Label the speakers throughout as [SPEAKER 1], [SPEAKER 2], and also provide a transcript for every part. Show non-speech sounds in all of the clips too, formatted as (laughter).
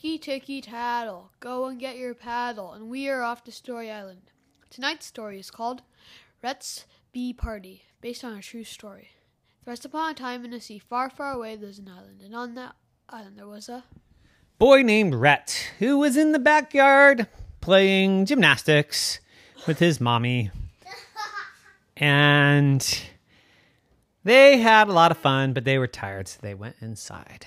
[SPEAKER 1] Ticky ticky tattle, go and get your paddle, and we are off to Story Island. Tonight's story is called Rhett's Bee Party, based on a true story. Once upon a time in a sea far, far away, there was an island, and on that island there was a
[SPEAKER 2] boy named Rhett who was in the backyard playing gymnastics with his mommy. (laughs) And they had a lot of fun, but they were tired, so they went inside.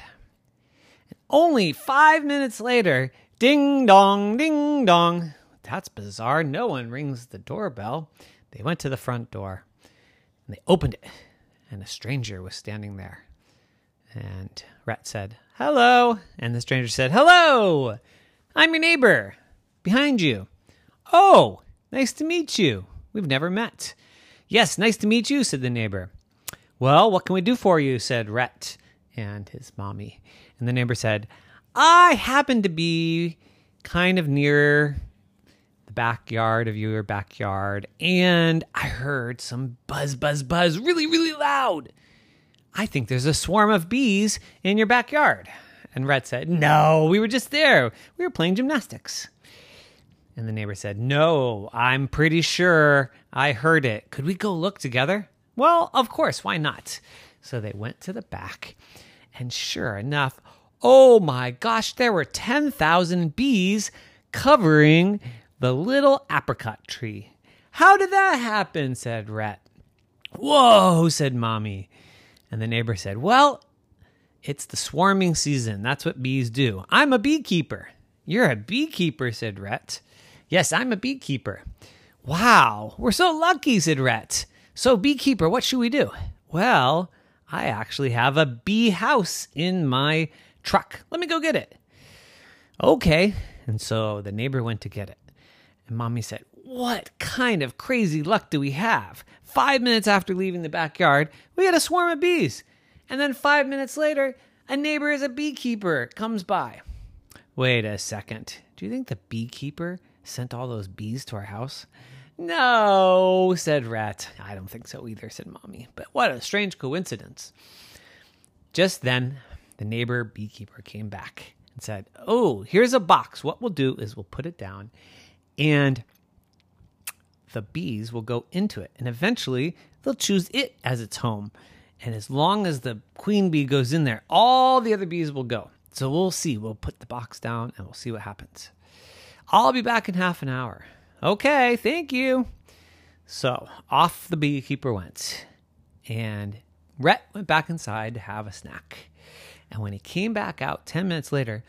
[SPEAKER 2] Only five minutes later, ding dong, ding dong. That's bizarre. No one rings the doorbell. They went to the front door and they opened it, and a stranger was standing there. And Rhett said, Hello. And the stranger said, Hello. I'm your neighbor behind you. Oh, nice to meet you. We've never met. Yes, nice to meet you, said the neighbor. Well, what can we do for you? said Rhett and his mommy. And the neighbor said, I happen to be kind of near the backyard of your backyard, and I heard some buzz, buzz, buzz really, really loud. I think there's a swarm of bees in your backyard. And Rhett said, No, we were just there. We were playing gymnastics. And the neighbor said, No, I'm pretty sure I heard it. Could we go look together? Well, of course, why not? So they went to the back, and sure enough, oh my gosh, there were 10,000 bees covering the little apricot tree. How did that happen? said Rhett. Whoa, said Mommy. And the neighbor said, Well, it's the swarming season. That's what bees do. I'm a beekeeper. You're a beekeeper, said Rhett. Yes, I'm a beekeeper. Wow, we're so lucky, said Rhett. So, beekeeper, what should we do? Well, I actually have a bee house in my truck. Let me go get it. Okay. And so the neighbor went to get it. And mommy said, What kind of crazy luck do we have? Five minutes after leaving the backyard, we had a swarm of bees. And then five minutes later, a neighbor is a beekeeper comes by. Wait a second. Do you think the beekeeper sent all those bees to our house? No, said Rhett. I don't think so either, said Mommy. But what a strange coincidence. Just then, the neighbor beekeeper came back and said, Oh, here's a box. What we'll do is we'll put it down and the bees will go into it. And eventually, they'll choose it as its home. And as long as the queen bee goes in there, all the other bees will go. So we'll see. We'll put the box down and we'll see what happens. I'll be back in half an hour. Okay, thank you. So off the beekeeper went, and Rhett went back inside to have a snack. And when he came back out 10 minutes later,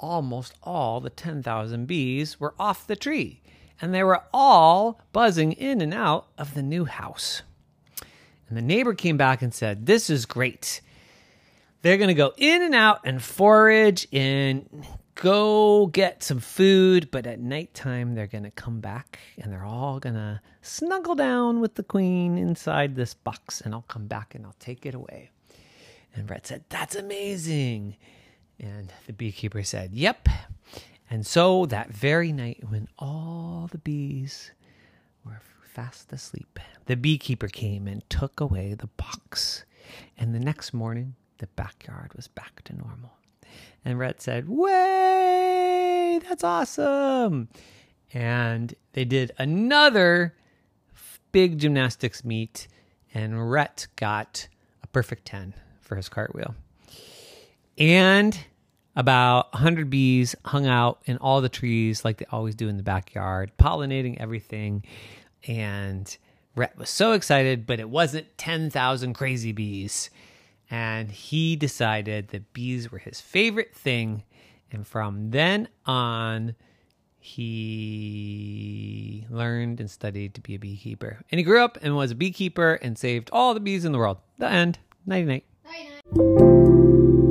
[SPEAKER 2] almost all the 10,000 bees were off the tree, and they were all buzzing in and out of the new house. And the neighbor came back and said, This is great. They're going to go in and out and forage and go get some food, but at nighttime they're going to come back and they're all going to snuggle down with the queen inside this box, and I'll come back and I'll take it away. And Brett said, That's amazing. And the beekeeper said, Yep. And so that very night, when all the bees were fast asleep, the beekeeper came and took away the box. And the next morning, the backyard was back to normal. And Rhett said, Way, that's awesome. And they did another big gymnastics meet, and Rhett got a perfect 10 for his cartwheel. And about 100 bees hung out in all the trees like they always do in the backyard, pollinating everything. And Rhett was so excited, but it wasn't 10,000 crazy bees and he decided that bees were his favorite thing. And from then on, he learned and studied to be a beekeeper. And he grew up and was a beekeeper and saved all the bees in the world. The end. Nighty night. Night night.